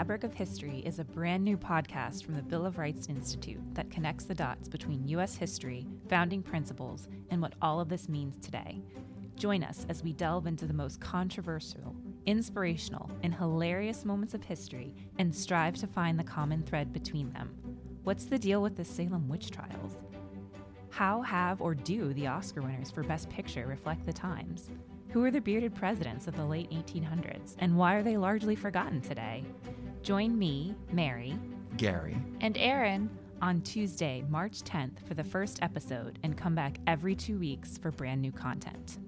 Fabric of History is a brand new podcast from the Bill of Rights Institute that connects the dots between U.S. history, founding principles, and what all of this means today. Join us as we delve into the most controversial, inspirational, and hilarious moments of history and strive to find the common thread between them. What's the deal with the Salem witch trials? How have or do the Oscar winners for Best Picture reflect the times? Who are the bearded presidents of the late 1800s, and why are they largely forgotten today? Join me, Mary, Gary, and Aaron on Tuesday, March 10th for the first episode, and come back every two weeks for brand new content.